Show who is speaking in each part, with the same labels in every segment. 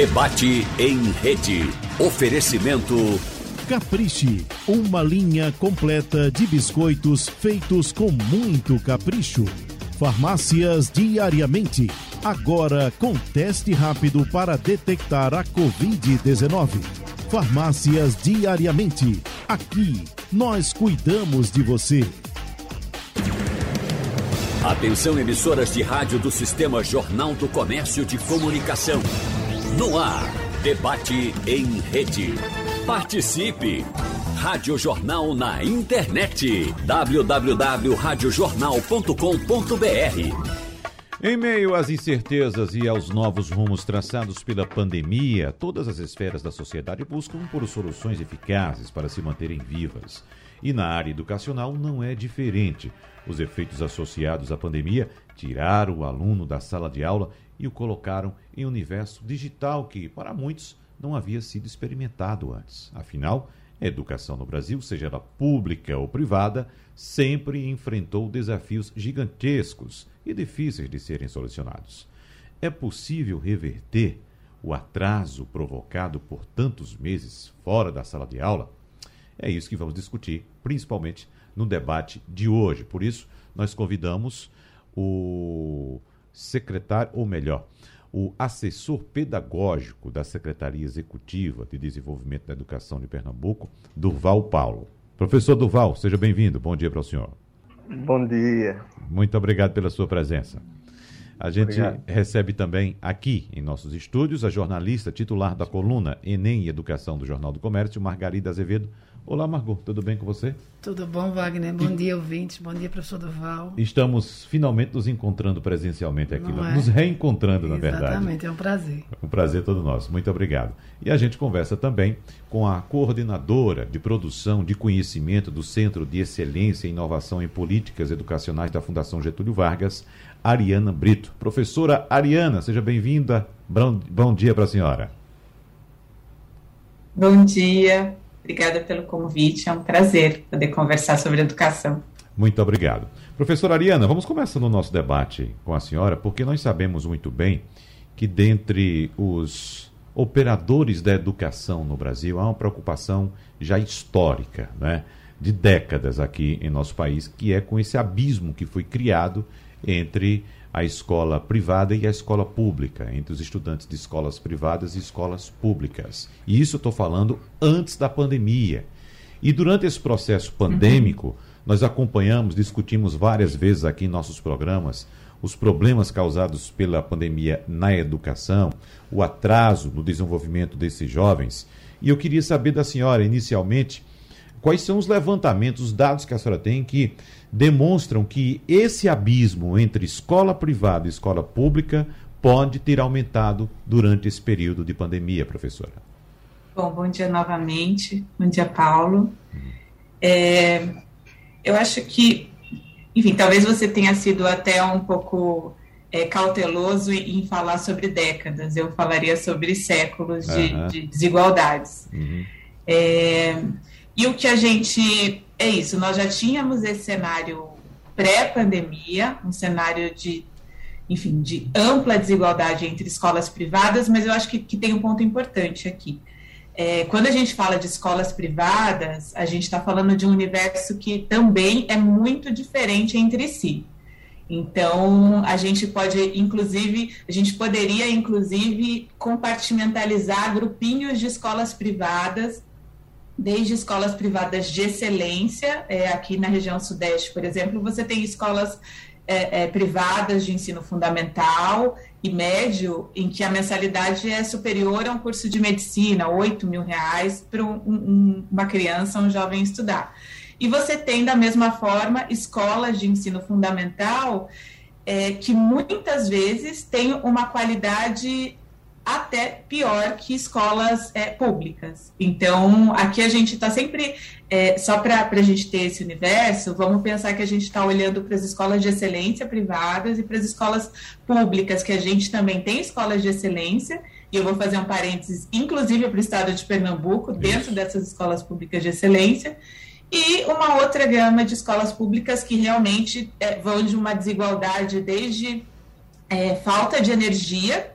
Speaker 1: Debate em rede. Oferecimento.
Speaker 2: Capriche, uma linha completa de biscoitos feitos com muito capricho. Farmácias diariamente. Agora com teste rápido para detectar a Covid-19. Farmácias diariamente. Aqui, nós cuidamos de você.
Speaker 1: Atenção, emissoras de rádio do Sistema Jornal do Comércio de Comunicação. No ar, debate em rede. Participe! Rádio Jornal na internet. www.radiojornal.com.br
Speaker 3: em meio às incertezas e aos novos rumos traçados pela pandemia, todas as esferas da sociedade buscam por soluções eficazes para se manterem vivas. E na área educacional não é diferente. Os efeitos associados à pandemia tiraram o aluno da sala de aula e o colocaram em um universo digital que, para muitos, não havia sido experimentado antes. Afinal, a educação no Brasil, seja ela pública ou privada, sempre enfrentou desafios gigantescos e difíceis de serem solucionados. É possível reverter o atraso provocado por tantos meses fora da sala de aula? É isso que vamos discutir, principalmente no debate de hoje. Por isso, nós convidamos o secretário, ou melhor, o assessor pedagógico da Secretaria Executiva de Desenvolvimento da Educação de Pernambuco, Durval Paulo. Professor Durval, seja bem-vindo. Bom dia para o senhor.
Speaker 4: Bom dia.
Speaker 3: Muito obrigado pela sua presença. A gente obrigado. recebe também aqui em nossos estúdios a jornalista titular da coluna Enem e Educação do Jornal do Comércio, Margarida Azevedo. Olá, Margot, tudo bem com você?
Speaker 5: Tudo bom, Wagner? Bom dia, ouvintes. Bom dia, professor Duval.
Speaker 3: Estamos finalmente nos encontrando presencialmente aqui, é? nos reencontrando, na verdade.
Speaker 5: Exatamente, é um prazer.
Speaker 3: Um prazer todo nosso. Muito obrigado. E a gente conversa também com a coordenadora de produção de conhecimento do Centro de Excelência e Inovação em Políticas Educacionais da Fundação Getúlio Vargas, Ariana Brito. Professora Ariana, seja bem-vinda. Bom, bom dia para a senhora.
Speaker 6: Bom dia. Obrigada pelo convite, é um prazer poder conversar sobre educação.
Speaker 3: Muito obrigado. Professora Ariana, vamos começar o nosso debate com a senhora, porque nós sabemos muito bem que dentre os operadores da educação no Brasil há uma preocupação já histórica, né, de décadas aqui em nosso país, que é com esse abismo que foi criado entre a escola privada e a escola pública, entre os estudantes de escolas privadas e escolas públicas. E isso estou falando antes da pandemia. E durante esse processo pandêmico, uhum. nós acompanhamos, discutimos várias vezes aqui em nossos programas os problemas causados pela pandemia na educação, o atraso no desenvolvimento desses jovens. E eu queria saber da senhora, inicialmente, quais são os levantamentos, os dados que a senhora tem que demonstram que esse abismo entre escola privada e escola pública pode ter aumentado durante esse período de pandemia, professora.
Speaker 6: Bom, bom dia novamente. Bom dia, Paulo. É, eu acho que, enfim, talvez você tenha sido até um pouco é, cauteloso em falar sobre décadas. Eu falaria sobre séculos de, uhum. de desigualdades. Uhum. É, e o que a gente. É isso, nós já tínhamos esse cenário pré-pandemia, um cenário de, enfim, de ampla desigualdade entre escolas privadas, mas eu acho que, que tem um ponto importante aqui. É, quando a gente fala de escolas privadas, a gente está falando de um universo que também é muito diferente entre si. Então, a gente pode, inclusive, a gente poderia, inclusive, compartimentalizar grupinhos de escolas privadas desde escolas privadas de excelência, é, aqui na região sudeste, por exemplo, você tem escolas é, é, privadas de ensino fundamental e médio, em que a mensalidade é superior a um curso de medicina, 8 mil reais, para um, um, uma criança, um jovem estudar. E você tem, da mesma forma, escolas de ensino fundamental é, que muitas vezes têm uma qualidade até pior que escolas é, públicas. Então, aqui a gente está sempre, é, só para a gente ter esse universo, vamos pensar que a gente está olhando para as escolas de excelência privadas e para as escolas públicas, que a gente também tem escolas de excelência, e eu vou fazer um parênteses, inclusive para o estado de Pernambuco, dentro dessas escolas públicas de excelência, e uma outra gama de escolas públicas que realmente é, vão de uma desigualdade desde é, falta de energia,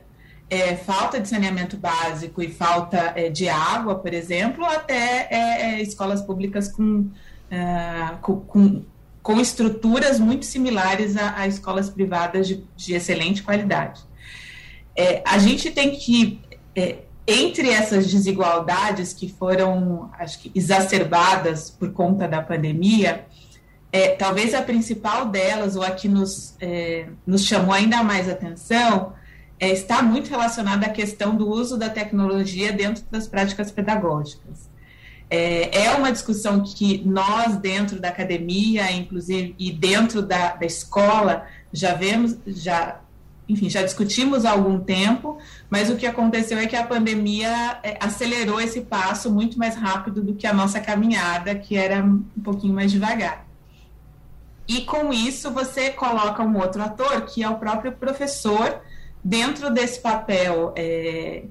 Speaker 6: é, falta de saneamento básico e falta é, de água, por exemplo, até é, é escolas públicas com, é, com, com, com, estruturas muito similares a, a escolas privadas de, de, excelente qualidade. É, a gente tem que, entre essas desigualdades que foram, acho que, exacerbadas por conta da pandemia, talvez a principal delas, ou a que nos, nos chamou ainda mais atenção, é, está muito relacionada à questão do uso da tecnologia dentro das práticas pedagógicas. É, é uma discussão que nós, dentro da academia, inclusive, e dentro da, da escola, já vemos, já, enfim, já discutimos há algum tempo, mas o que aconteceu é que a pandemia é, acelerou esse passo muito mais rápido do que a nossa caminhada, que era um pouquinho mais devagar. E com isso você coloca um outro ator, que é o próprio professor, dentro desse papel é,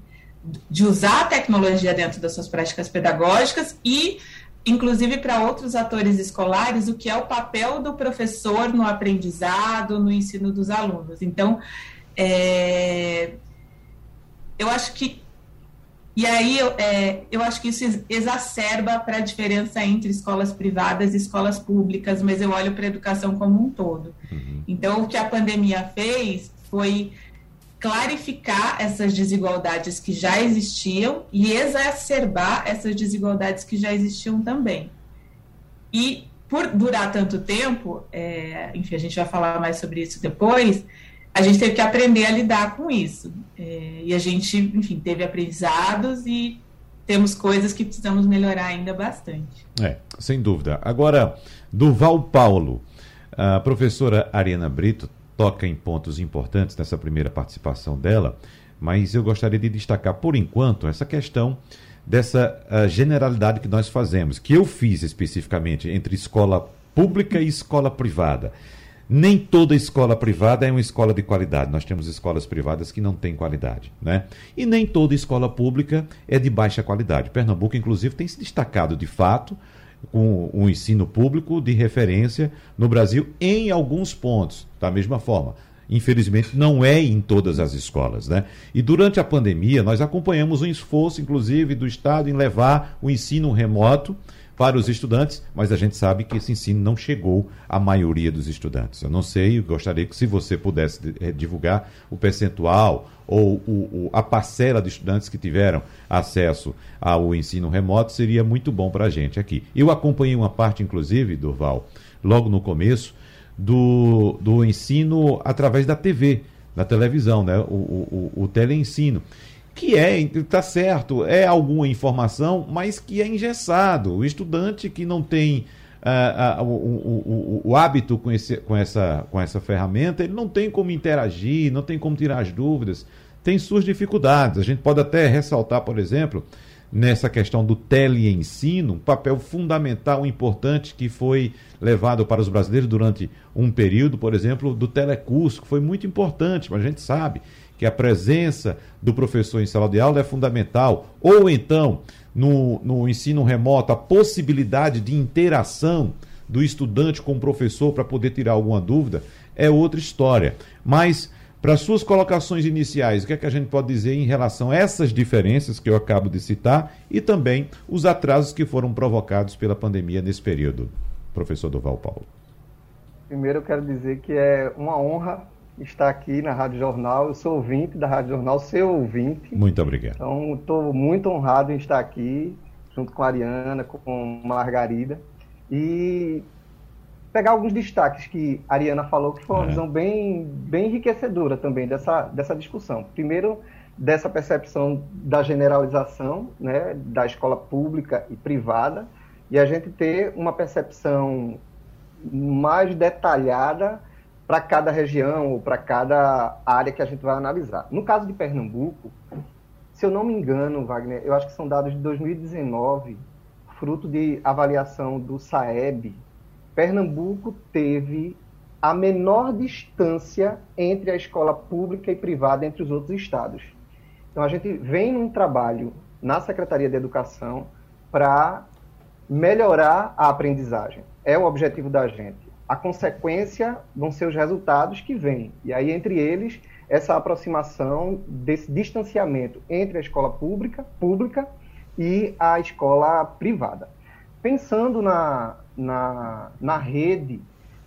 Speaker 6: de usar a tecnologia dentro das suas práticas pedagógicas e, inclusive, para outros atores escolares, o que é o papel do professor no aprendizado, no ensino dos alunos. Então, é, eu acho que e aí eu, é, eu acho que isso exacerba para a diferença entre escolas privadas e escolas públicas, mas eu olho para a educação como um todo. Uhum. Então, o que a pandemia fez foi clarificar essas desigualdades que já existiam e exacerbar essas desigualdades que já existiam também. E por durar tanto tempo, é, enfim, a gente vai falar mais sobre isso depois, a gente teve que aprender a lidar com isso. É, e a gente, enfim, teve aprendizados e temos coisas que precisamos melhorar ainda bastante.
Speaker 3: É, sem dúvida. Agora, Duval Paulo, a professora Ariana Brito toca em pontos importantes nessa primeira participação dela, mas eu gostaria de destacar, por enquanto, essa questão dessa uh, generalidade que nós fazemos, que eu fiz especificamente entre escola pública e escola privada. Nem toda escola privada é uma escola de qualidade. Nós temos escolas privadas que não têm qualidade, né? E nem toda escola pública é de baixa qualidade. Pernambuco, inclusive, tem se destacado de fato com o ensino público de referência no Brasil em alguns pontos, da mesma forma. Infelizmente, não é em todas as escolas. Né? E durante a pandemia, nós acompanhamos um esforço, inclusive, do Estado em levar o ensino remoto para os estudantes, mas a gente sabe que esse ensino não chegou à maioria dos estudantes. Eu não sei, gostaria que se você pudesse eh, divulgar o percentual ou o, o, a parcela de estudantes que tiveram acesso ao ensino remoto, seria muito bom para a gente aqui. Eu acompanhei uma parte, inclusive, Durval, logo no começo, do, do ensino através da TV, da televisão, né? o, o, o, o teleensino que é, está certo, é alguma informação, mas que é engessado. O estudante que não tem uh, uh, o, o, o, hábito com, esse, com, essa, com essa ferramenta, ele não tem como interagir, não tem como tirar as dúvidas, tem suas dificuldades. A gente pode até ressaltar, por exemplo, nessa questão do teleensino, um papel fundamental, importante que foi levado para os brasileiros durante um período, por exemplo, do telecurso, que foi muito importante, mas a gente sabe que a presença do professor em sala de aula é fundamental, ou então, no, no ensino remoto, a possibilidade de interação do estudante com o professor para poder tirar alguma dúvida, é outra história. Mas, para suas colocações iniciais, o que é que a gente pode dizer em relação a essas diferenças que eu acabo de citar e também os atrasos que foram provocados pela pandemia nesse período, professor Doval Paulo?
Speaker 4: Primeiro, eu quero dizer que é uma honra estar aqui na Rádio Jornal. Eu sou ouvinte da Rádio Jornal, seu ouvinte.
Speaker 3: Muito obrigado.
Speaker 4: Então, estou muito honrado em estar aqui, junto com a Ariana, com Margarida. E pegar alguns destaques que a Ariana falou, que foi uma é. visão bem, bem enriquecedora também dessa, dessa discussão. Primeiro, dessa percepção da generalização né, da escola pública e privada, e a gente ter uma percepção mais detalhada para cada região ou para cada área que a gente vai analisar. No caso de Pernambuco, se eu não me engano, Wagner, eu acho que são dados de 2019, fruto de avaliação do SAEB, Pernambuco teve a menor distância entre a escola pública e privada entre os outros estados. Então a gente vem num trabalho na Secretaria de Educação para melhorar a aprendizagem. É o objetivo da gente a consequência vão ser os resultados que vêm. E aí, entre eles, essa aproximação desse distanciamento entre a escola pública, pública e a escola privada. Pensando na, na, na rede,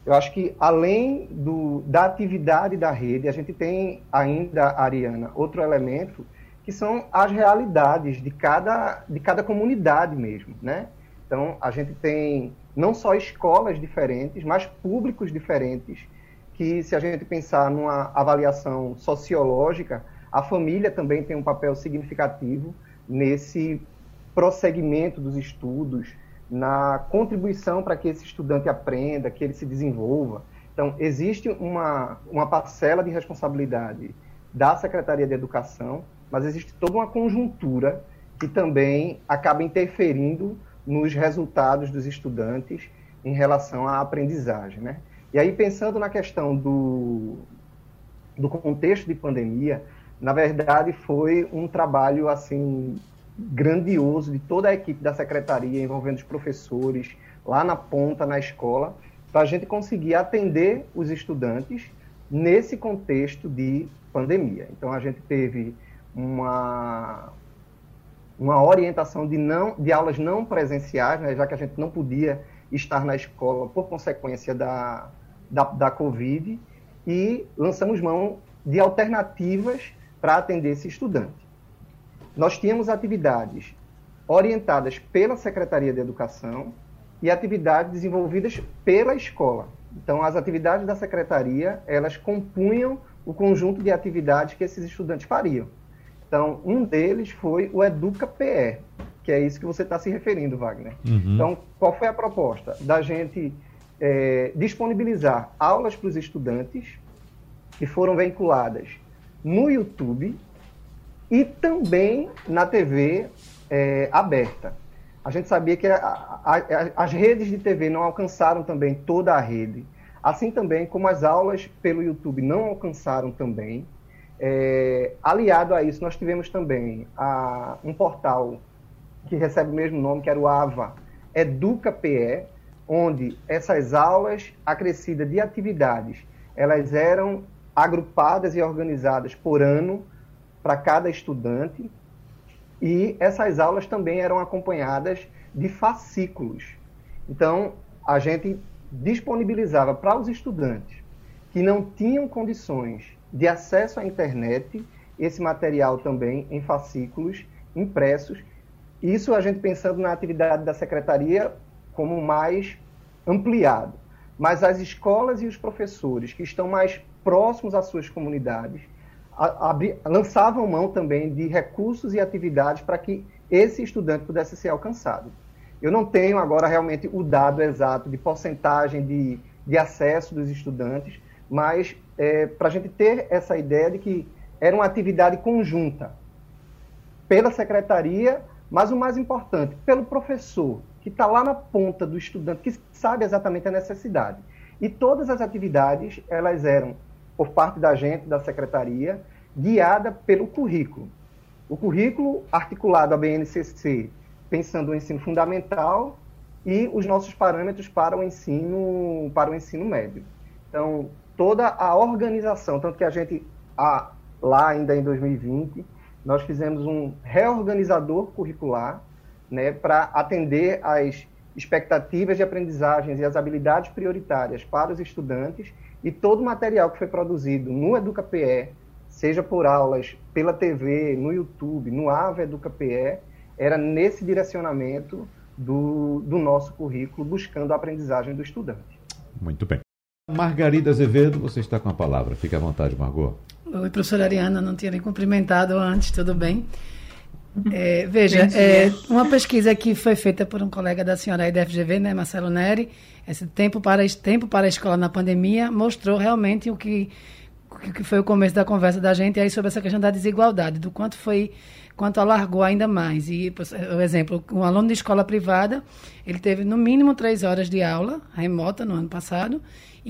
Speaker 4: eu acho que além do, da atividade da rede, a gente tem ainda, Ariana, outro elemento que são as realidades de cada, de cada comunidade mesmo, né? Então, a gente tem não só escolas diferentes, mas públicos diferentes, que se a gente pensar numa avaliação sociológica, a família também tem um papel significativo nesse prosseguimento dos estudos, na contribuição para que esse estudante aprenda, que ele se desenvolva. Então, existe uma, uma parcela de responsabilidade da Secretaria de Educação, mas existe toda uma conjuntura que também acaba interferindo nos resultados dos estudantes em relação à aprendizagem. Né? E aí, pensando na questão do, do contexto de pandemia, na verdade foi um trabalho assim grandioso de toda a equipe da secretaria, envolvendo os professores, lá na ponta, na escola, para a gente conseguir atender os estudantes nesse contexto de pandemia. Então, a gente teve uma, uma orientação de, não, de aulas não presenciais, né, já que a gente não podia estar na escola por consequência da, da, da Covid, e lançamos mão de alternativas para atender esse estudante nós tínhamos atividades orientadas pela Secretaria de Educação e atividades desenvolvidas pela escola. Então, as atividades da secretaria, elas compunham o conjunto de atividades que esses estudantes fariam. Então, um deles foi o Educa PE, que é isso que você está se referindo, Wagner. Uhum. Então, qual foi a proposta? Da gente é, disponibilizar aulas para os estudantes que foram veiculadas no YouTube e também na TV é, aberta. A gente sabia que a, a, a, as redes de TV não alcançaram também toda a rede, assim também como as aulas pelo YouTube não alcançaram também. É, aliado a isso, nós tivemos também um portal que recebe o mesmo nome, que era o AVA Educa PE, onde essas aulas acrescidas de atividades, elas eram agrupadas e organizadas por ano, para cada estudante e essas aulas também eram acompanhadas de fascículos. Então, a gente disponibilizava para os estudantes que não tinham condições de acesso à internet esse material também em fascículos impressos. Isso a gente pensando na atividade da secretaria como mais ampliado. Mas as escolas e os professores que estão mais próximos às suas comunidades, abri, lançavam mão também de recursos e atividades para que esse estudante pudesse ser alcançado. Eu não tenho agora realmente o dado exato de porcentagem de, de acesso dos estudantes, mas é, para a gente ter essa ideia de que era uma atividade conjunta pela secretaria, mas o mais importante, pelo professor, que está lá na ponta do estudante, que sabe exatamente a necessidade. E todas as atividades, elas eram por parte da gente, da secretaria, guiada pelo currículo. O currículo articulado à BNCC, pensando no ensino fundamental e os nossos parâmetros para o ensino, para o ensino médio. Então, toda a organização, tanto que a gente, lá ainda em 2020, nós fizemos um reorganizador curricular né, para atender às expectativas de aprendizagens e as habilidades prioritárias para os estudantes e todo o material que foi produzido no EducaPE, seja por aulas pela TV, no YouTube, no AVA EducaPE, era nesse direcionamento do, do nosso currículo, buscando a aprendizagem do estudante.
Speaker 3: Muito bem. Margarida Azevedo, você está com a palavra. Fique à vontade, Margot.
Speaker 5: Oi, professora Ariana, não tinha nem cumprimentado antes, tudo bem? É, veja, é, uma pesquisa que foi feita por um colega da senhora aí da FGV, né, Marcelo Neri, esse tempo para, tempo para a escola na pandemia, mostrou realmente o que, o que foi o começo da conversa da gente aí sobre essa questão da desigualdade, do quanto foi, quanto alargou ainda mais. E, por exemplo, um aluno de escola privada, ele teve no mínimo três horas de aula remota no ano passado,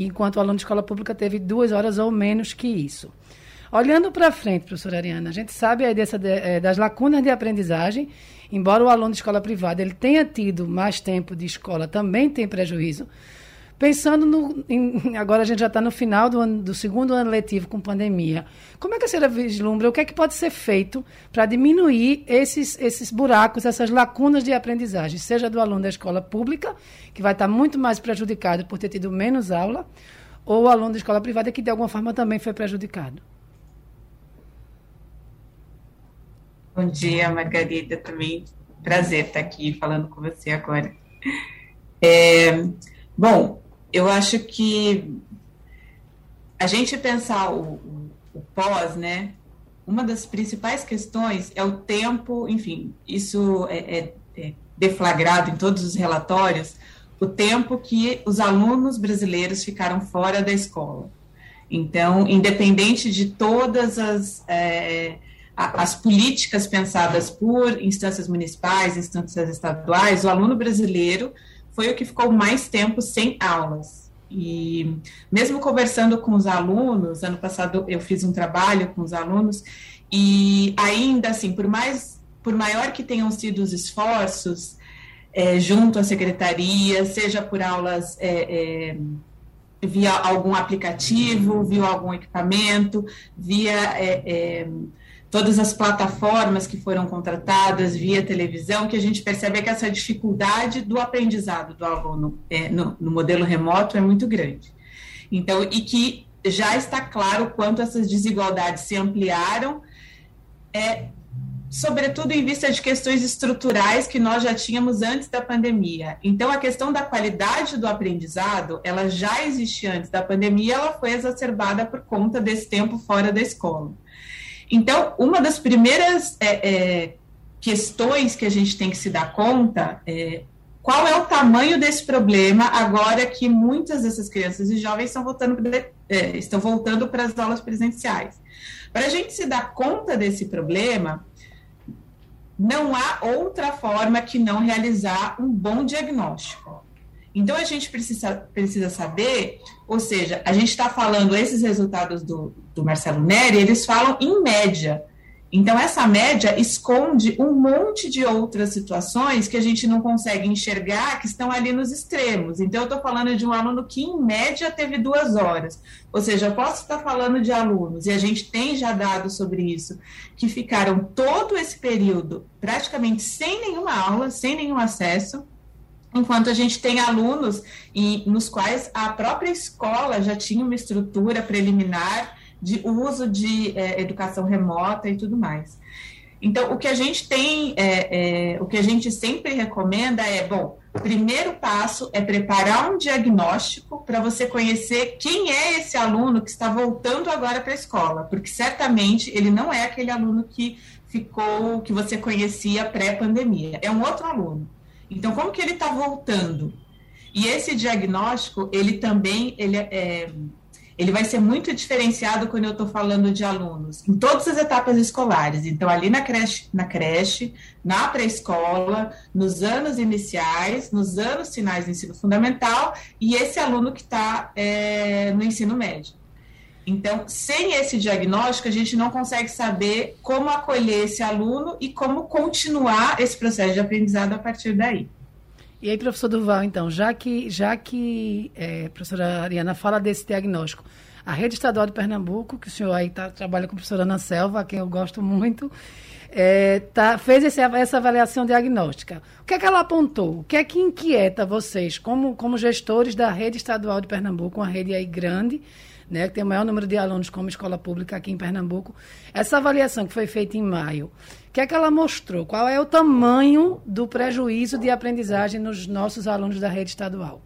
Speaker 5: enquanto o aluno de escola pública teve duas horas ou menos que isso. Olhando para frente, professora Ariana, a gente sabe aí dessa, de, é, das lacunas de aprendizagem, embora o aluno de escola privada ele tenha tido mais tempo de escola, também tem prejuízo, Pensando no. Em, agora a gente já está no final do, ano, do segundo ano letivo com pandemia. Como é que a senhora vislumbra? O que é que pode ser feito para diminuir esses, esses buracos, essas lacunas de aprendizagem, seja do aluno da escola pública, que vai estar tá muito mais prejudicado por ter tido menos aula, ou o aluno da escola privada, que de alguma forma também foi prejudicado?
Speaker 6: Bom dia, Margarida. Também prazer estar aqui falando com você agora. É, bom, eu acho que a gente pensar o, o, pós, né? Uma das principais questões é o tempo, enfim, isso é, é, é deflagrado em todos os relatórios, o tempo que os alunos brasileiros ficaram fora da escola. Então, independente de todas as, é, as políticas pensadas por instâncias municipais, instâncias estaduais, o aluno brasileiro foi o que ficou mais tempo sem aulas. E mesmo conversando com os alunos, ano passado eu fiz um trabalho com os alunos, e ainda assim, por mais por maior que tenham sido os esforços é, junto à secretaria, seja por aulas é, é, via algum aplicativo, via algum equipamento, via é, é, todas as plataformas que foram contratadas via televisão, que a gente percebe que essa dificuldade do aprendizado do aluno é, no, no, modelo remoto é muito grande. Então, e que já está claro quanto essas desigualdades se ampliaram, é, sobretudo em vista de questões estruturais que nós já tínhamos antes da pandemia. Então, a questão da qualidade do aprendizado, ela já existia antes da pandemia, ela foi exacerbada por conta desse tempo fora da escola. Então, uma das primeiras é, é, questões que a gente tem que se dar conta é qual é o tamanho desse problema agora que muitas dessas crianças e jovens estão voltando, é, estão voltando para as aulas presenciais. Para a gente se dar conta desse problema, não há outra forma que não realizar um bom diagnóstico. Então, a gente precisa, precisa saber, ou seja, a gente está falando esses resultados do, do Marcelo Neri, eles falam em média. Então, essa média esconde um monte de outras situações que a gente não consegue enxergar, que estão ali nos extremos. Então, eu estou falando de um aluno que, em média, teve duas horas. Ou seja, eu posso estar falando de alunos, e a gente tem já dados sobre isso, que ficaram todo esse período praticamente sem nenhuma aula, sem nenhum acesso, enquanto a gente tem alunos e, nos quais a própria escola já tinha uma estrutura preliminar de uso de é, educação remota e tudo mais. Então, o que a gente tem, é, é, o que a gente sempre recomenda é, bom, o primeiro passo é preparar um diagnóstico para você conhecer quem é esse aluno que está voltando agora para a escola, porque certamente ele não é aquele aluno que ficou, que você conhecia pré-pandemia, é um outro aluno. Então, como que ele está voltando? E esse diagnóstico, ele também, ele é, ele vai ser muito diferenciado quando eu estou falando de alunos em todas as etapas escolares. Então, ali na creche, na, creche, na pré-escola, nos anos iniciais, nos anos finais do ensino fundamental e esse aluno que está é, no ensino médio. Então, sem esse diagnóstico, a gente não consegue saber como acolher esse aluno e como continuar esse processo de aprendizado a partir daí.
Speaker 5: E aí, professor Duval, então, já que, já que é, a professora Ariana fala desse diagnóstico, a Rede Estadual de Pernambuco, que o senhor aí tá, trabalha com a professora Ana Selva, a quem eu gosto muito, é, tá, fez esse, essa avaliação diagnóstica. O que é que ela apontou? O que é que inquieta vocês, como, como gestores da Rede Estadual de Pernambuco, uma rede aí grande, né, que tem o maior número de alunos como escola pública aqui em Pernambuco. Essa avaliação que foi feita em maio, o que é que ela mostrou? Qual é o tamanho do prejuízo de aprendizagem nos nossos alunos da rede estadual?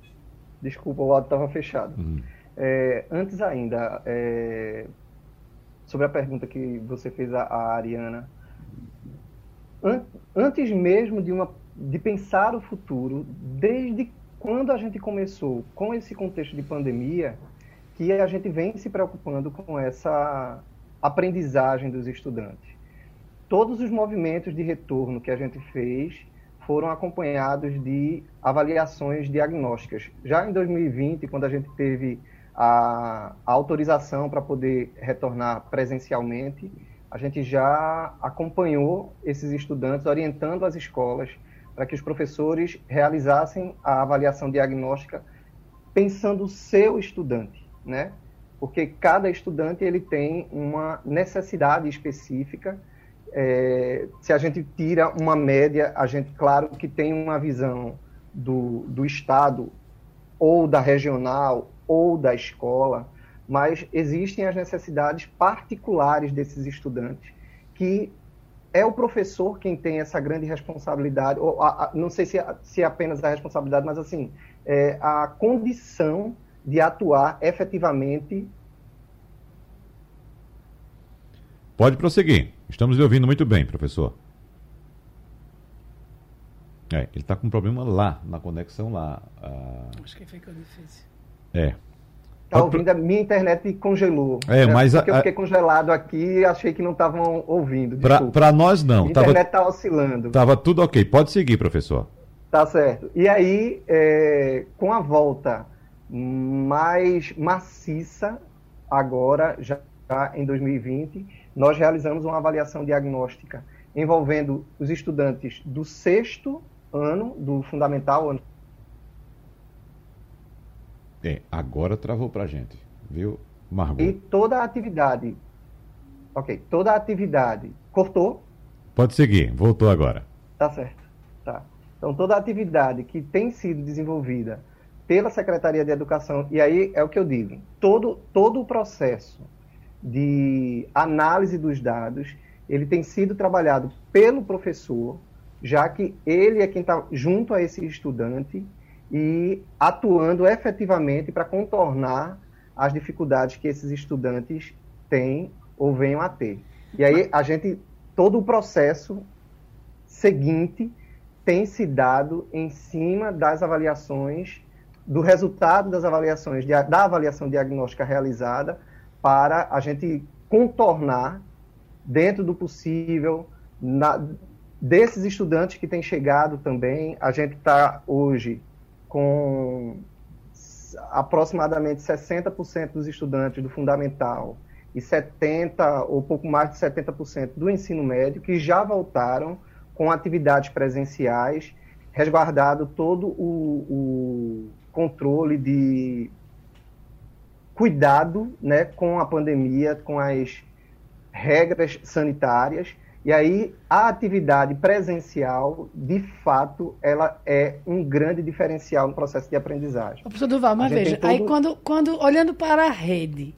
Speaker 4: Desculpa, o áudio estava fechado. Uhum. É, antes ainda, é, sobre a pergunta que você fez à, à Ariana, an antes mesmo de, uma, de pensar o futuro, desde quando a gente começou com esse contexto de pandemia, que a gente vem se preocupando com essa aprendizagem dos estudantes todos os movimentos de retorno que a gente fez foram acompanhados de avaliações diagnósticas. Já em 2020, quando a gente teve a, a autorização para poder retornar presencialmente, a gente já acompanhou esses estudantes, orientando as escolas para que os professores realizassem a avaliação diagnóstica pensando o seu estudante, né? Porque cada estudante ele tem uma necessidade específica. É, se a gente tira uma média, a gente, claro, que tem uma visão do, do estado ou da regional ou da escola, mas existem as necessidades particulares desses estudantes que é o professor quem tem essa grande responsabilidade, ou a, a, não sei se, se é apenas a responsabilidade, mas assim, é, a condição de atuar efetivamente.
Speaker 3: Pode prosseguir. Estamos lhe ouvindo muito bem, professor. É, ele está com um problema lá, na conexão lá.
Speaker 5: Ah... Acho que ficou difícil.
Speaker 3: É.
Speaker 4: Tá ouvindo, a minha internet congelou.
Speaker 3: É, mas
Speaker 4: Porque a... eu fiquei congelado aqui e achei que não estavam ouvindo.
Speaker 3: Para nós não.
Speaker 4: A internet está oscilando.
Speaker 3: Tava tudo ok. Pode seguir, professor.
Speaker 4: Tá certo. E aí, é, com a volta mais maciça, agora, já em 2020, nós realizamos uma avaliação diagnóstica envolvendo os estudantes do sexto ano do fundamental, ano
Speaker 3: é, agora travou para gente, viu, Margot?
Speaker 4: E toda a atividade, ok, toda a atividade, cortou?
Speaker 3: Pode seguir, voltou agora.
Speaker 4: Tá certo, tá. Então, toda a atividade que tem sido desenvolvida pela Secretaria de Educação, e aí é o que eu digo, todo, todo o processo de análise dos dados, ele tem sido trabalhado pelo professor, já que ele é quem está junto a esse estudante e atuando efetivamente para contornar as dificuldades que esses estudantes têm ou venham a ter. E aí a gente todo o processo seguinte tem se dado em cima das avaliações do resultado das avaliações da avaliação diagnóstica realizada para a gente contornar dentro do possível na, desses estudantes que têm chegado também. A gente está hoje com aproximadamente 60% dos estudantes do fundamental e 70% ou pouco mais de 70% do ensino médio que já voltaram com atividades presenciais, resguardado todo o, o controle de cuidado né, com a pandemia, com as regras sanitárias e aí a atividade presencial, de fato, ela é um grande diferencial no processo de aprendizagem.
Speaker 5: Professor Duval, mas veja, todo... aí quando, quando olhando para a rede,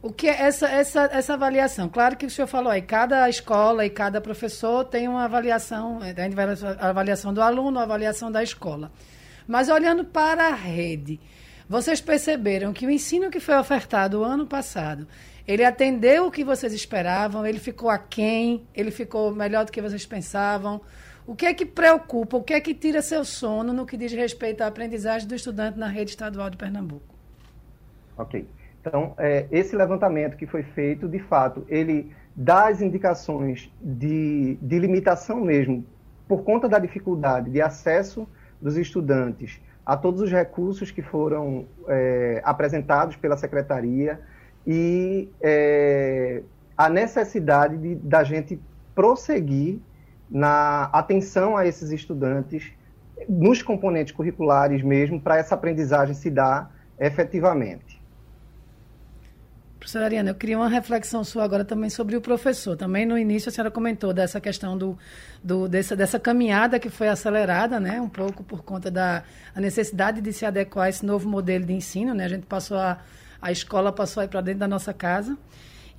Speaker 5: o que é essa, essa, essa avaliação? Claro que o senhor falou aí, cada escola e cada professor tem uma avaliação, a avaliação do aluno, a avaliação da escola. Mas olhando para a rede, vocês perceberam que o ensino que foi ofertado o ano passado ele atendeu o que vocês esperavam, ele ficou aquém, ele ficou melhor do que vocês pensavam. O que é que preocupa, o que é que tira seu sono no que diz respeito à aprendizagem do estudante na rede estadual de Pernambuco?
Speaker 4: Ok. Então, é, esse levantamento que foi feito, de fato, ele dá as indicações de, de limitação mesmo, por conta da dificuldade de acesso dos estudantes a todos os recursos que foram é, apresentados pela secretaria, e é, a necessidade de, da gente prosseguir na atenção a esses estudantes nos componentes curriculares mesmo, para essa aprendizagem se dar efetivamente.
Speaker 5: Professora Ariana, eu queria uma reflexão sua agora também sobre o professor. Também no início a senhora comentou dessa questão do, do, dessa, dessa caminhada que foi acelerada, né, um pouco por conta da necessidade de se adequar a esse novo modelo de ensino. Né? A gente passou a a escola passou aí para dentro da nossa casa.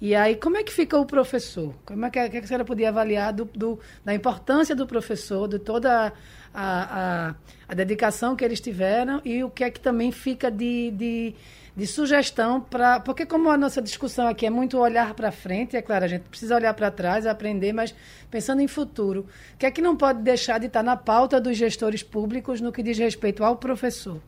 Speaker 5: E aí, como é que fica o professor? Como é que, é que a senhora podia avaliar do, do, da importância do professor, de toda a, a, a, dedicação que eles tiveram e o que é que também fica de, de, de sugestão para. Porque, como a nossa discussão aqui é muito olhar para frente, é claro, a gente precisa olhar para trás, aprender, mas pensando em futuro, o que é que não pode deixar de estar na pauta dos gestores públicos no que diz respeito ao professor?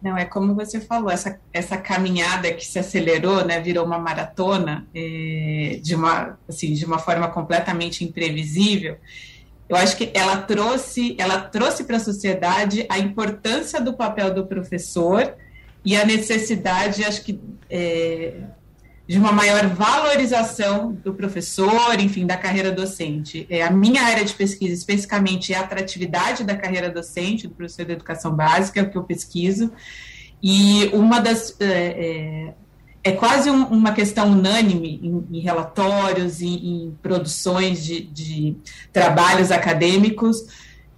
Speaker 6: Não, é como você falou, essa, essa caminhada que se acelerou, né, virou uma maratona é, de, uma, assim, de uma forma completamente imprevisível. Eu acho que ela trouxe, ela trouxe para a sociedade a importância do papel do professor e a necessidade, acho que, é, de uma maior valorização do professor, enfim, da carreira docente. É, a minha área de pesquisa, especificamente, é a atratividade da carreira docente, do professor de educação básica, é o que eu pesquiso, e uma das. É, é, quase um, uma questão unânime em, em relatórios, em, em produções de, de trabalhos acadêmicos,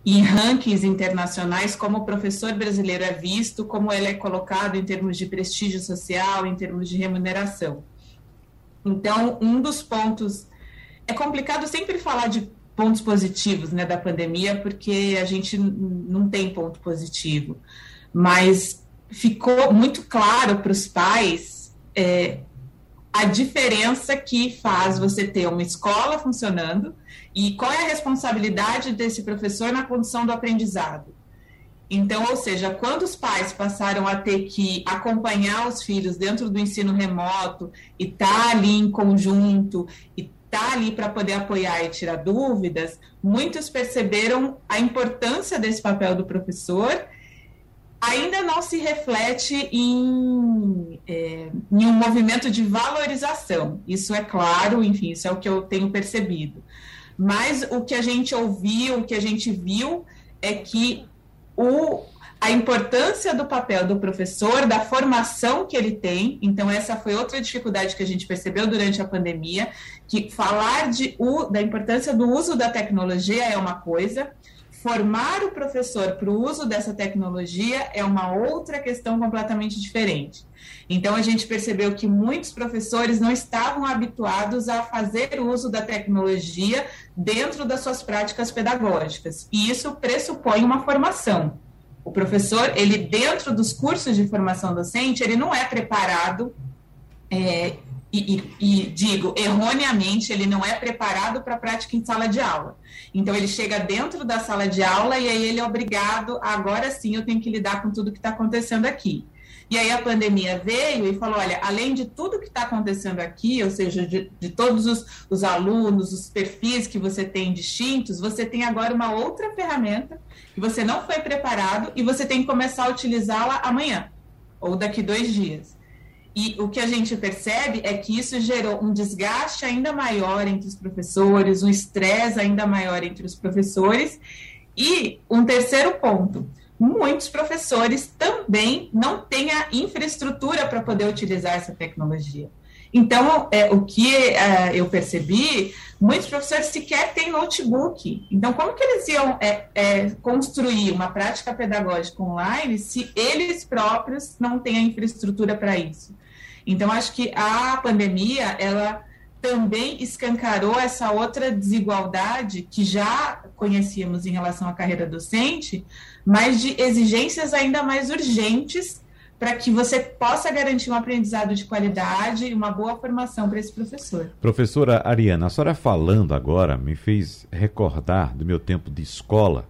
Speaker 6: em rankings internacionais, como o professor brasileiro é visto, como ele é colocado em termos de prestígio social, em termos de remuneração. Então, um dos pontos. É complicado sempre falar de pontos positivos né, da pandemia, porque a gente não tem ponto positivo. Mas ficou muito claro para os pais é, a diferença que faz você ter uma escola funcionando e qual é a responsabilidade desse professor na condição do aprendizado. Então, ou seja, quando os pais passaram a ter que acompanhar os filhos dentro do ensino remoto e estar tá ali em conjunto e estar tá ali para poder apoiar e tirar dúvidas, muitos perceberam a importância desse papel do professor ainda não se reflete em, é, em, um movimento de valorização. Isso é claro, enfim, isso é o que eu tenho percebido. Mas o que a gente ouviu, o que a gente viu, é que o, a importância do papel do professor, da formação que ele tem. Então, essa foi outra dificuldade que a gente percebeu durante a pandemia, que falar de, da importância do uso da tecnologia é uma coisa, formar o professor para o uso dessa tecnologia é uma outra questão completamente diferente. Então, a gente percebeu que muitos professores não estavam habituados a fazer uso da tecnologia dentro das suas práticas pedagógicas. E isso pressupõe uma formação. O professor, ele dentro dos cursos de formação docente, ele não é preparado é, e, e, e, digo erroneamente, ele não é preparado para a prática em sala de aula. Então, ele chega dentro da sala de aula e aí ele é obrigado, agora sim eu tenho que lidar com tudo que está acontecendo aqui. E aí a pandemia veio e falou: olha, além de tudo que está acontecendo aqui, ou seja, de, de todos os, os, alunos, os perfis que você tem distintos, você tem agora uma outra ferramenta que você não foi preparado e você tem que começar a utilizá-la amanhã ou daqui dois dias. E o que a gente percebe é que isso gerou um desgaste ainda maior entre os professores, um estresse ainda maior entre os professores. E um terceiro ponto: muitos professores também não têm a infraestrutura para poder utilizar essa tecnologia. Então, é, o que é, eu percebi, muitos professores sequer têm notebook. Então, como que eles iam é, é, construir uma prática pedagógica online se eles próprios não têm a infraestrutura para isso? Então, acho que a pandemia, ela também escancarou essa outra desigualdade que já conhecíamos em relação à carreira docente, mas de exigências ainda mais urgentes para que você possa garantir um aprendizado de qualidade e uma boa formação para esse professor.
Speaker 3: Professora Ariana, a senhora falando agora me fez recordar do meu tempo de escola,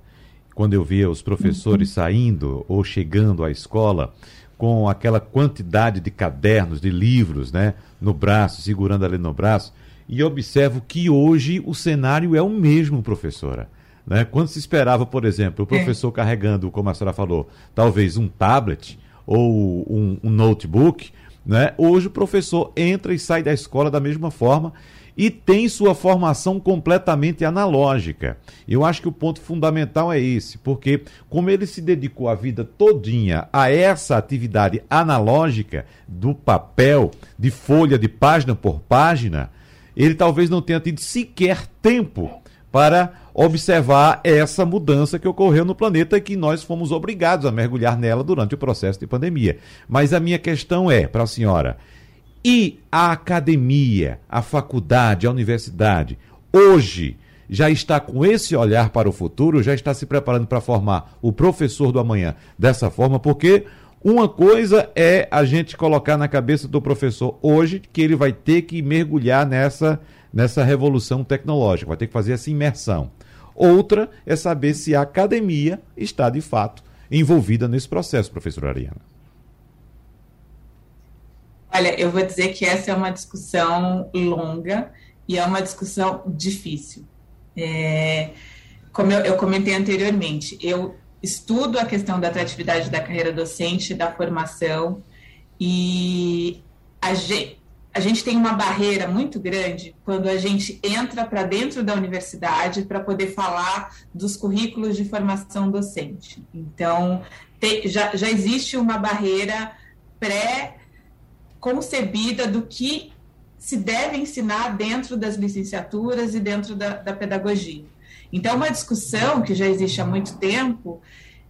Speaker 3: quando eu via os professores uhum. saindo ou chegando à escola com aquela quantidade de cadernos, de livros, né, no braço, segurando ali no braço, e observo que hoje o cenário é o mesmo, professora. Né? Quando se esperava, por exemplo, o é. professor é. carregando, como a senhora falou, talvez um tablet ou um, um notebook, né? hoje o professor entra e sai da escola da mesma forma e tem sua formação completamente analógica. Eu acho que o ponto fundamental é esse, porque como ele se dedicou a vida todinha a essa atividade analógica do papel, de folha de página por página, ele talvez não tenha tido sequer tempo para observar essa mudança que ocorreu no planeta e que nós fomos obrigados a mergulhar nela durante o processo de pandemia. Mas a minha questão é para a senhora: e a academia, a faculdade, a universidade, hoje já está com esse olhar para o futuro, já está se preparando para formar o professor do amanhã dessa forma, porque uma coisa é a gente colocar na cabeça do professor hoje que ele vai ter que mergulhar nessa, nessa revolução tecnológica, vai ter que fazer essa imersão. Outra é saber se a academia está de fato envolvida nesse processo, professora Ariana.
Speaker 6: Olha, eu vou dizer que essa é uma discussão longa e é uma discussão difícil. É, como eu, eu, comentei anteriormente, eu estudo a questão da atratividade da carreira docente, da formação, e a, a gente tem uma barreira muito grande quando a gente entra para dentro da universidade para poder falar dos currículos de formação docente. Então, já, já existe uma barreira pré-concebida do que se deve ensinar dentro das licenciaturas e dentro da, da pedagogia. Então, uma discussão que já existe há muito tempo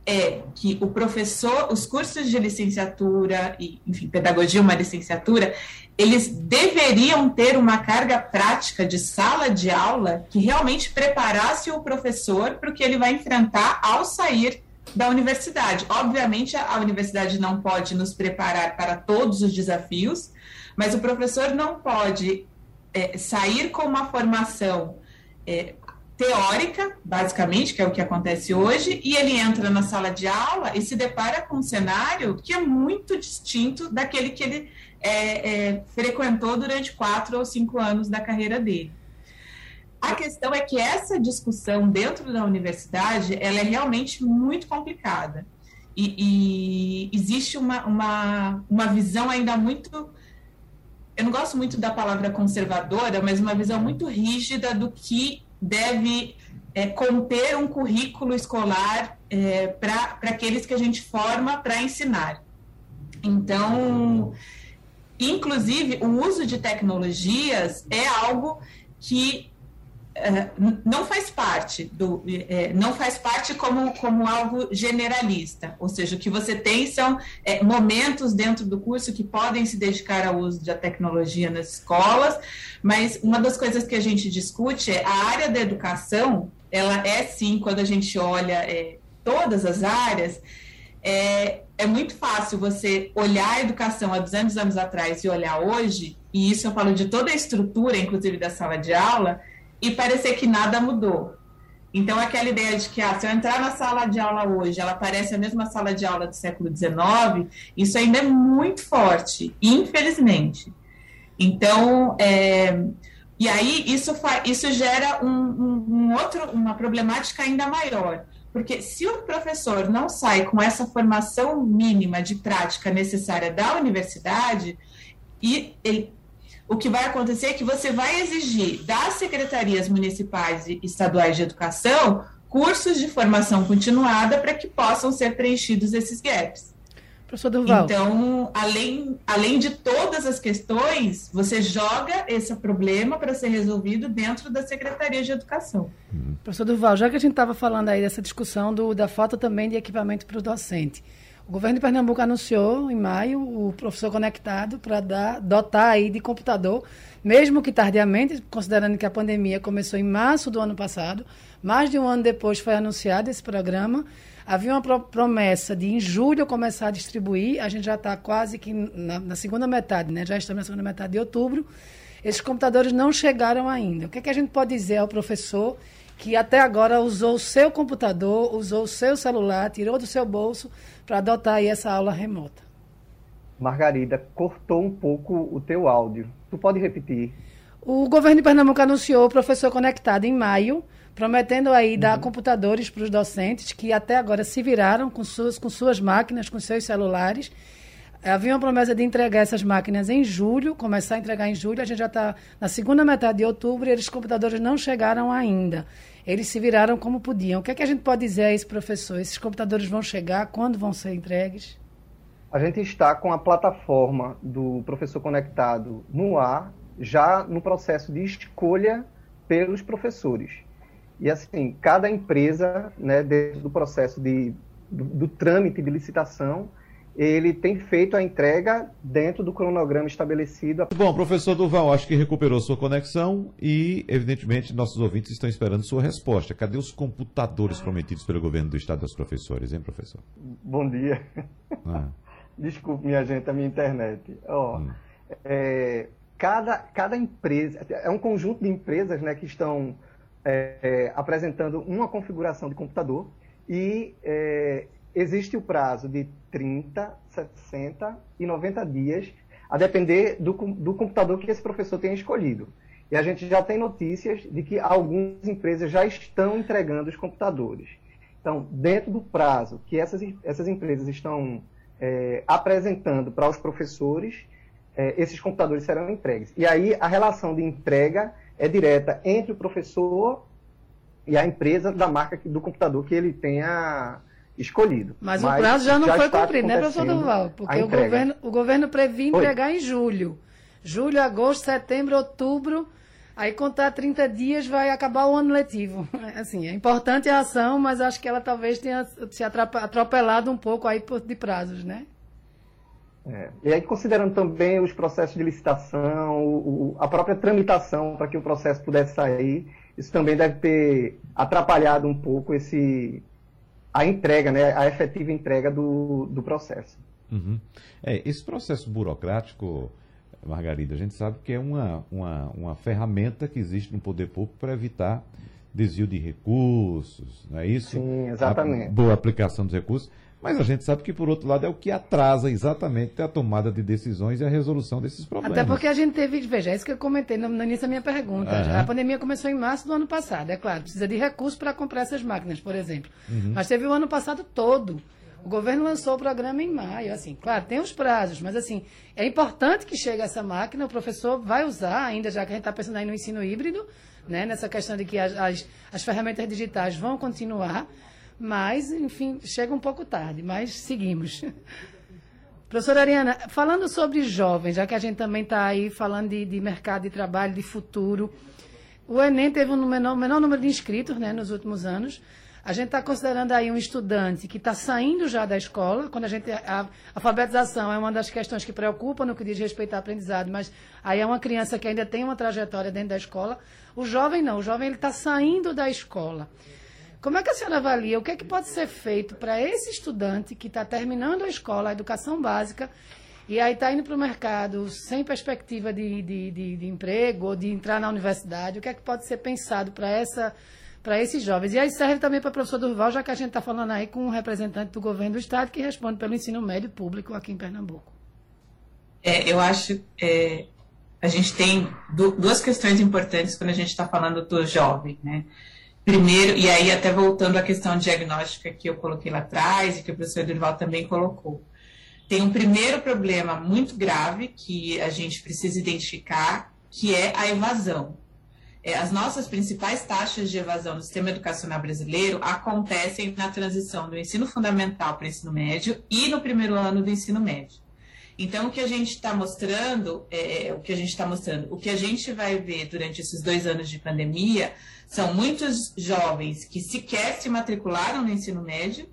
Speaker 6: é que o professor, os cursos de licenciatura e, enfim, pedagogia, uma licenciatura, eles deveriam ter uma carga prática de sala de aula que realmente preparasse o professor para o que ele vai enfrentar ao sair da universidade. Obviamente, a universidade não pode nos preparar para todos os desafios, mas o professor não pode é, sair com uma formação é, teórica, basicamente, que é o que acontece hoje, e ele entra na sala de aula e se depara com um cenário que é muito distinto daquele que ele é, é, frequentou durante quatro ou cinco anos da carreira dele. A questão é que essa discussão dentro da universidade ela é realmente muito complicada. E, e existe uma, uma, uma visão ainda muito. Eu não gosto muito da palavra conservadora, mas uma visão muito rígida do que deve é, conter um currículo escolar é, para aqueles que a gente forma para ensinar. Então, inclusive, o uso de tecnologias é algo que não faz parte do é, não faz parte como, como algo generalista, ou seja, o que você tem são é, momentos dentro do curso que podem se dedicar ao uso da tecnologia nas escolas, mas uma das coisas que a gente discute é a área da educação, ela é sim, quando a gente olha é, todas as áreas, é, é muito fácil você olhar a educação há 200 anos atrás e olhar hoje, e isso eu falo de toda a estrutura, inclusive da sala de aula, e parecer que nada mudou. Então, aquela ideia de que ah, se eu entrar na sala de aula hoje, ela parece a mesma sala de aula do século XIX, isso ainda é muito forte, infelizmente. Então, é, e aí isso, isso gera um, um, um outro, uma problemática ainda maior, porque se o professor não sai com essa formação mínima de prática necessária da universidade, e ele, o que vai acontecer é que você vai exigir das secretarias municipais e estaduais de educação cursos de formação continuada para que possam ser preenchidos esses gaps. Professor Duval. Então, além, além de todas as questões, você joga esse problema para ser resolvido dentro da Secretaria de Educação.
Speaker 5: Professor Duval, já que a gente estava falando aí dessa discussão do, da falta também de equipamento para o docente, o governo de Pernambuco anunciou em maio o professor conectado para dotar aí de computador, mesmo que tardiamente, considerando que a pandemia começou em março do ano passado, mais de um ano depois foi anunciado esse programa. Havia uma promessa de em julho começar a distribuir, a gente já está quase que na, na, segunda metade, né? já estamos na segunda metade de outubro. Esses computadores não chegaram ainda. O que, é que a gente pode dizer ao professor que até agora usou o seu computador, usou o seu celular, tirou do seu bolso para adotar aí essa aula remota.
Speaker 4: Margarida, cortou um pouco o teu áudio. Tu pode repetir?
Speaker 5: O governo de Pernambuco anunciou o professor conectado em maio, prometendo aí uhum. dar computadores para os docentes que até agora se viraram com suas, com suas máquinas, com seus celulares. Havia uma promessa de entregar essas máquinas em julho, começar a entregar em julho. A gente já está na segunda metade de outubro e esses computadores não chegaram ainda. Eles se viraram como podiam. O que, é que a gente pode dizer a esse professor? Esses computadores vão chegar? Quando vão ser entregues?
Speaker 4: A gente está com a plataforma do professor conectado no ar, já no processo de escolha pelos professores. E assim, cada empresa, né, dentro do processo de, do, do trâmite de licitação, ele tem feito a entrega dentro do cronograma estabelecido.
Speaker 3: Bom, professor Duval, acho que recuperou sua conexão e, evidentemente, nossos ouvintes estão esperando sua resposta. Cadê os computadores prometidos pelo governo do Estado aos professores, hein, professor?
Speaker 4: Bom dia. Ah. Desculpe, minha gente, a minha internet. Oh, hum. é, cada, cada empresa, é um conjunto de empresas né, que estão é, é, apresentando uma configuração de computador e é, existe o prazo de 30, 60 e 90 dias, a depender do, do computador que esse professor tenha escolhido. E a gente já tem notícias de que algumas empresas já estão entregando os computadores. Então, dentro do prazo que essas, essas empresas estão é, apresentando para os professores, é, esses computadores serão entregues. E aí a relação de entrega é direta entre o professor e a empresa da marca do computador que ele tenha escolhido.
Speaker 5: Mas, Mas o prazo já não já foi cumprido, né, professor Duval? Porque o governo, o governo previa entregar Oi. em julho. Julho, agosto, setembro, outubro. Aí contar 30 dias vai acabar o ano letivo. Assim, é importante a ação, mas acho que ela talvez tenha se atropelado um pouco aí de prazos, né?
Speaker 4: É. E aí, considerando também os processos de licitação, o, a própria tramitação para que o processo pudesse sair, isso também deve ter atrapalhado um pouco esse, a entrega, né, a efetiva entrega do, do processo.
Speaker 3: Uhum. É, esse processo burocrático, Margarida, a gente sabe que é uma, uma, uma ferramenta que existe no poder público para evitar desvio de recursos, não é isso?
Speaker 4: Sim, exatamente. A
Speaker 3: boa aplicação dos recursos. Mas a gente sabe que, por outro lado, é o que atrasa exatamente a tomada de decisões e a resolução desses problemas.
Speaker 5: Até porque a gente teve, veja, é isso que eu comentei no, no início da minha pergunta. Uhum. A pandemia começou em março do ano passado, é claro, precisa de recursos para comprar essas máquinas, por exemplo. Uhum. Mas teve o ano passado todo. O governo lançou o programa em maio, assim, claro, tem os prazos, mas assim, é importante que chegue essa máquina, o professor vai usar, ainda já que a gente está pensando aí no ensino híbrido, né, nessa questão de que as, as, as ferramentas digitais vão continuar, mas, enfim, chega um pouco tarde, mas seguimos. Professora Ariana, falando sobre jovens, já que a gente também está aí falando de, de, mercado de trabalho, de futuro, o Enem teve um menor, menor número de inscritos né, nos últimos anos. A gente está considerando aí um estudante que está saindo já da escola, quando a gente. A, a alfabetização é uma das questões que preocupa no que diz respeito ao aprendizado, mas aí é uma criança que ainda tem uma trajetória dentro da escola. O jovem não, o jovem ele está saindo da escola. Como é que a senhora avalia? O que é que pode ser feito para esse estudante que está terminando a escola, a educação básica, e aí está indo para o mercado sem perspectiva de, de, de, de, emprego ou de entrar na universidade? O que é que pode ser pensado para essa para esses jovens. E aí serve também para o professor Durval, já que a gente está falando aí com um representante do governo do Estado que responde pelo ensino médio público aqui em Pernambuco.
Speaker 6: É, eu acho é, a gente tem duas questões importantes quando a gente está falando do jovem, né? Primeiro, e aí até voltando à questão diagnóstica que eu coloquei lá atrás e que o professor Durval também colocou. Tem um primeiro problema muito grave que a gente precisa identificar, que é a evasão. É, as nossas principais taxas de evasão no sistema educacional brasileiro acontecem na transição do ensino fundamental para o ensino médio e no primeiro ano do ensino médio. Então, o que a gente está mostrando, é, o que a gente está mostrando, o que a gente vai ver durante esses dois anos de pandemia são muitos jovens que sequer se matricularam no ensino médio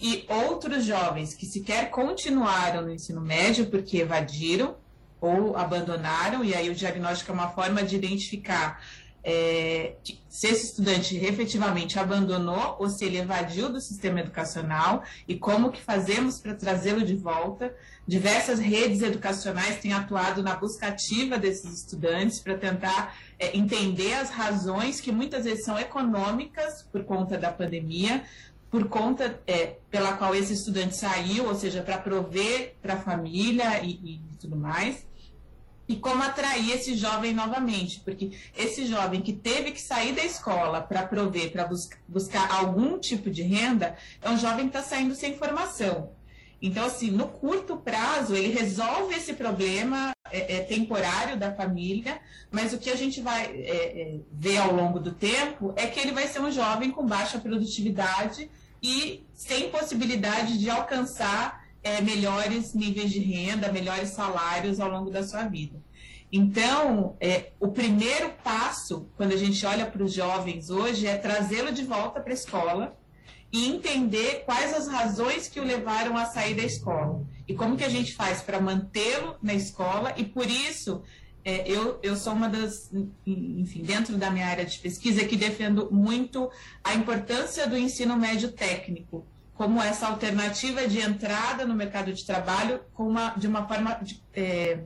Speaker 6: e outros jovens que sequer continuaram no ensino médio porque evadiram ou abandonaram, e aí o diagnóstico é uma forma de identificar é, se esse estudante efetivamente abandonou ou se ele evadiu do sistema educacional e como que fazemos para trazê-lo de volta. Diversas redes educacionais têm atuado na busca ativa desses estudantes para tentar é, entender as razões que muitas vezes são econômicas por conta da pandemia, por conta é, pela qual esse estudante saiu, ou seja, para prover para a família e, e tudo mais e como atrair esse jovem novamente, porque esse jovem que teve que sair da escola para prover, para bus buscar algum tipo de renda, é um jovem que está saindo sem formação. Então, assim, no curto prazo, ele resolve esse problema é, é, temporário da família, mas o que a gente vai é, é ver ao longo do tempo é que ele vai ser um jovem com baixa produtividade e sem possibilidade de alcançar é, melhores níveis de renda, melhores salários ao longo da sua vida. Então, é, o primeiro passo, quando a gente olha para os jovens hoje, é trazê-lo de volta para a escola e entender quais as razões que o levaram a sair da escola. E como que a gente faz para mantê-lo na escola. E por isso, é, eu, eu sou uma das, enfim, dentro da minha área de pesquisa, que defendo muito a importância do ensino médio técnico como essa alternativa de entrada no mercado de trabalho com uma, de uma forma de, é,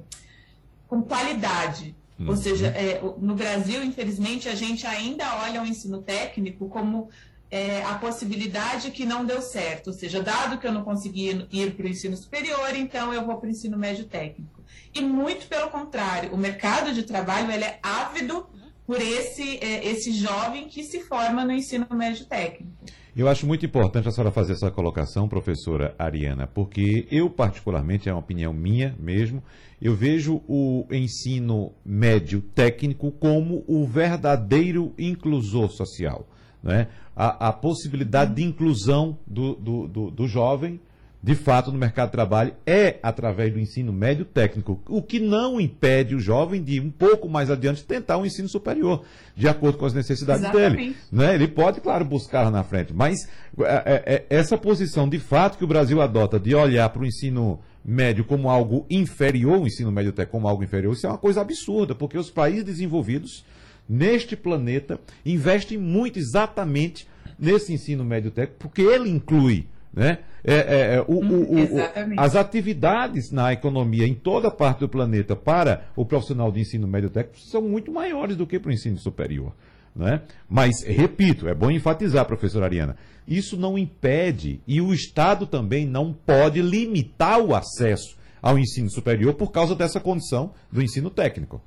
Speaker 6: com qualidade. Uhum. Ou seja, é, no Brasil, infelizmente, a gente ainda olha o ensino técnico como é, a possibilidade que não deu certo. Ou seja, dado que eu não consegui ir para o ensino superior, então eu vou para o ensino médio técnico. E muito pelo contrário, o mercado de trabalho ele é ávido por esse, é, esse jovem que se forma no ensino médio técnico.
Speaker 3: Eu acho muito importante a senhora fazer essa colocação, professora Ariana, porque eu, particularmente, é uma opinião minha mesmo, eu vejo o ensino médio técnico como o verdadeiro inclusor social. Né? A, a possibilidade de inclusão do, do, do, do jovem de fato, no mercado de trabalho é através do ensino médio técnico, o que não impede o jovem de, um pouco mais adiante, tentar um ensino superior, de acordo com as necessidades Exatamente. dele. Né? Ele pode, claro, buscar lá na frente, mas é, é, é, essa posição, de fato, que o Brasil adota de olhar para o ensino médio como algo inferior, o ensino médio técnico como algo inferior, isso é uma coisa absurda, porque os países desenvolvidos neste planeta investem muito exatamente nesse ensino médio técnico, porque ele inclui né? É, é, é, o, o, o, as atividades na economia em toda parte do planeta para o profissional de ensino médio técnico são muito maiores do que para o ensino superior. Né? Mas, repito, é bom enfatizar, professora Ariana, isso não impede e o Estado também não pode limitar o acesso ao ensino superior por causa dessa condição do ensino técnico.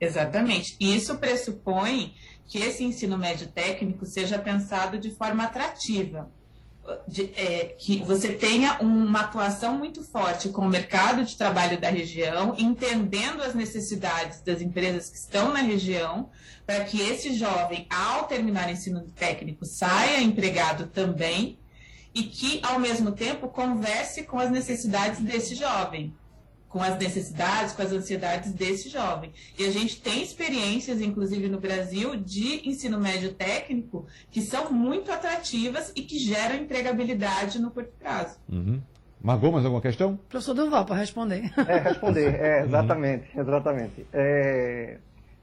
Speaker 6: Exatamente. E isso pressupõe que esse ensino médio técnico seja pensado de forma atrativa de, é, que você tenha uma atuação muito forte com o mercado de trabalho da região, entendendo as necessidades das empresas que estão na região, para que esse jovem, ao terminar o ensino técnico, saia empregado também e que, ao mesmo tempo, converse com as necessidades desse jovem com as necessidades, com as ansiedades desse jovem. E a gente tem experiências, inclusive no Brasil, de ensino médio técnico que são muito atrativas e que geram empregabilidade no curto prazo.
Speaker 3: Uhum. Margot, mais alguma questão?
Speaker 5: Professor Duval, para responder.
Speaker 4: É, responder, é, exatamente, uhum. exatamente. É,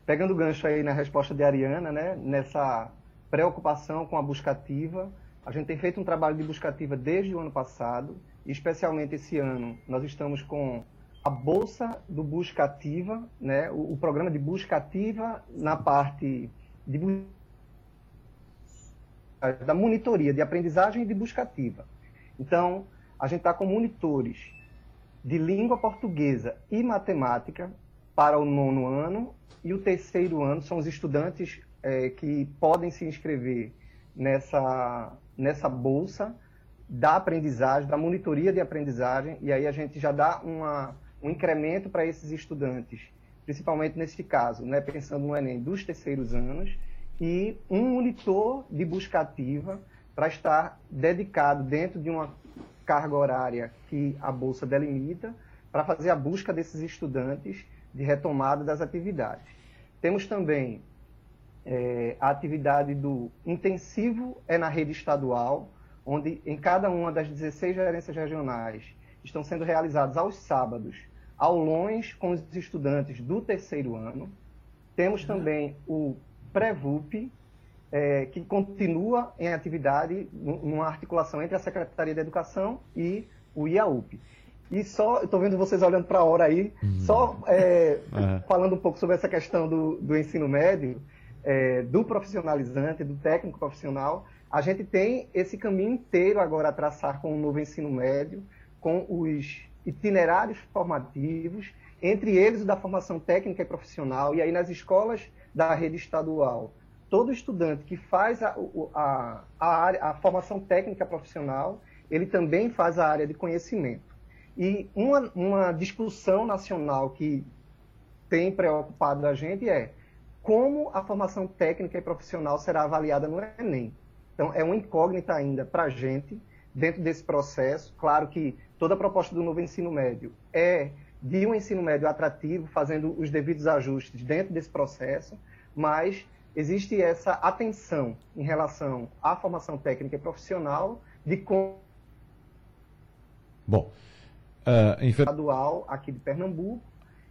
Speaker 4: pegando o gancho aí na resposta de Ariana, né, nessa preocupação com a buscativa, a gente tem feito um trabalho de buscativa desde o ano passado, e especialmente esse ano nós estamos com a bolsa do busca ativa, né, o, o programa de busca ativa na parte de, da monitoria de aprendizagem e de busca ativa. Então, a gente está com monitores de língua portuguesa e matemática para o nono ano e o terceiro ano são os estudantes é, que podem se inscrever nessa, nessa bolsa da aprendizagem, da monitoria de aprendizagem, e aí a gente já dá uma, um incremento para esses estudantes, principalmente nesse caso, né, pensando no Enem dos terceiros anos, e um monitor de busca ativa para estar dedicado dentro de uma carga horária que a Bolsa delimita, para fazer a busca desses estudantes de retomada das atividades. Temos também é, a atividade do intensivo é na rede estadual, onde em cada uma das 16 gerências regionais estão sendo realizados aos sábados aulões com os estudantes do terceiro ano. Temos também o Prevup, é, que continua em atividade numa articulação entre a Secretaria de Educação e o IAUP. E só, estou vendo vocês olhando para a hora aí, uhum. só é, uhum. falando um pouco sobre essa questão do, do ensino médio, é, do profissionalizante, do técnico profissional, a gente tem esse caminho inteiro agora a traçar com o novo ensino médio, com os itinerários formativos, entre eles o da formação técnica e profissional, e aí nas escolas da rede estadual. Todo estudante que faz a, a, a, a formação técnica profissional, ele também faz a área de conhecimento. E uma, uma discussão nacional que tem preocupado a gente é como a formação técnica e profissional será avaliada no Enem. Então, é uma incógnita ainda para a gente dentro desse processo. Claro que toda a proposta do novo ensino médio é de um ensino médio atrativo, fazendo os devidos ajustes dentro desse processo, mas existe essa atenção em relação à formação técnica e profissional de como
Speaker 3: Bom,
Speaker 4: uh, estadual aqui de Pernambuco,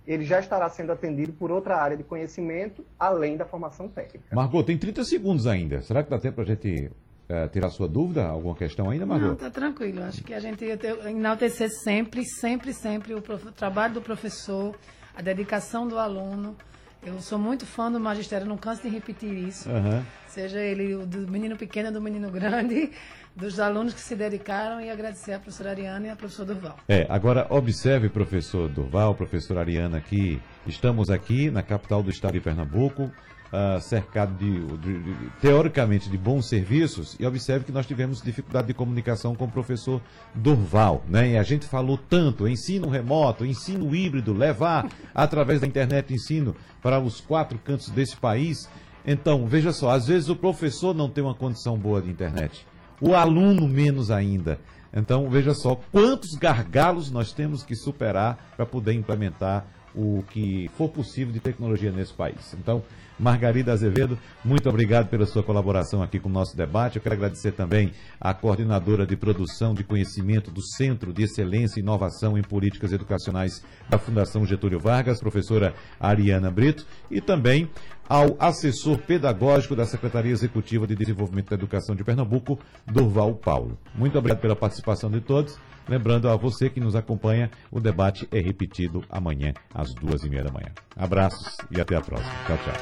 Speaker 4: ele já estará sendo atendido por outra área de conhecimento, além da formação técnica.
Speaker 3: Margot, tem 30 segundos ainda. Será que dá tempo para a gente é, tirar sua dúvida? Alguma questão ainda, Margot? Não,
Speaker 5: está tranquilo. Acho que a gente ia ter, enaltecer sempre, sempre, sempre o, prof, o trabalho do professor, a dedicação do aluno. Eu sou muito fã do magistério, não canso de repetir isso. Uhum. Seja ele do menino pequeno do menino grande, dos alunos que se dedicaram e agradecer à professora Ariana e à professora Durval.
Speaker 3: É, agora observe, professor Durval, professora Ariana, que estamos aqui na capital do estado de Pernambuco, uh, cercado de, de, de, teoricamente, de bons serviços, e observe que nós tivemos dificuldade de comunicação com o professor Durval, né? E a gente falou tanto, ensino remoto, ensino híbrido, levar através da internet ensino para os quatro cantos desse país. Então, veja só, às vezes o professor não tem uma condição boa de internet o aluno menos ainda. Então, veja só quantos gargalos nós temos que superar para poder implementar o que for possível de tecnologia nesse país. Então, Margarida Azevedo, muito obrigado pela sua colaboração aqui com o nosso debate. Eu quero agradecer também à coordenadora de produção de conhecimento do Centro de Excelência e Inovação em Políticas Educacionais da Fundação Getúlio Vargas, professora Ariana Brito, e também ao assessor pedagógico da Secretaria Executiva de Desenvolvimento da Educação de Pernambuco, Durval Paulo. Muito obrigado pela participação de todos. Lembrando a você que nos acompanha, o debate é repetido amanhã às duas e meia da manhã. Abraços e até a próxima. Tchau, tchau.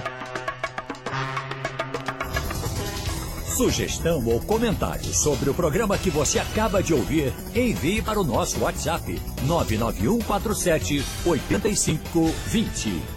Speaker 1: Sugestão ou comentário sobre o programa que você acaba de ouvir, envie para o nosso WhatsApp 99147 8520.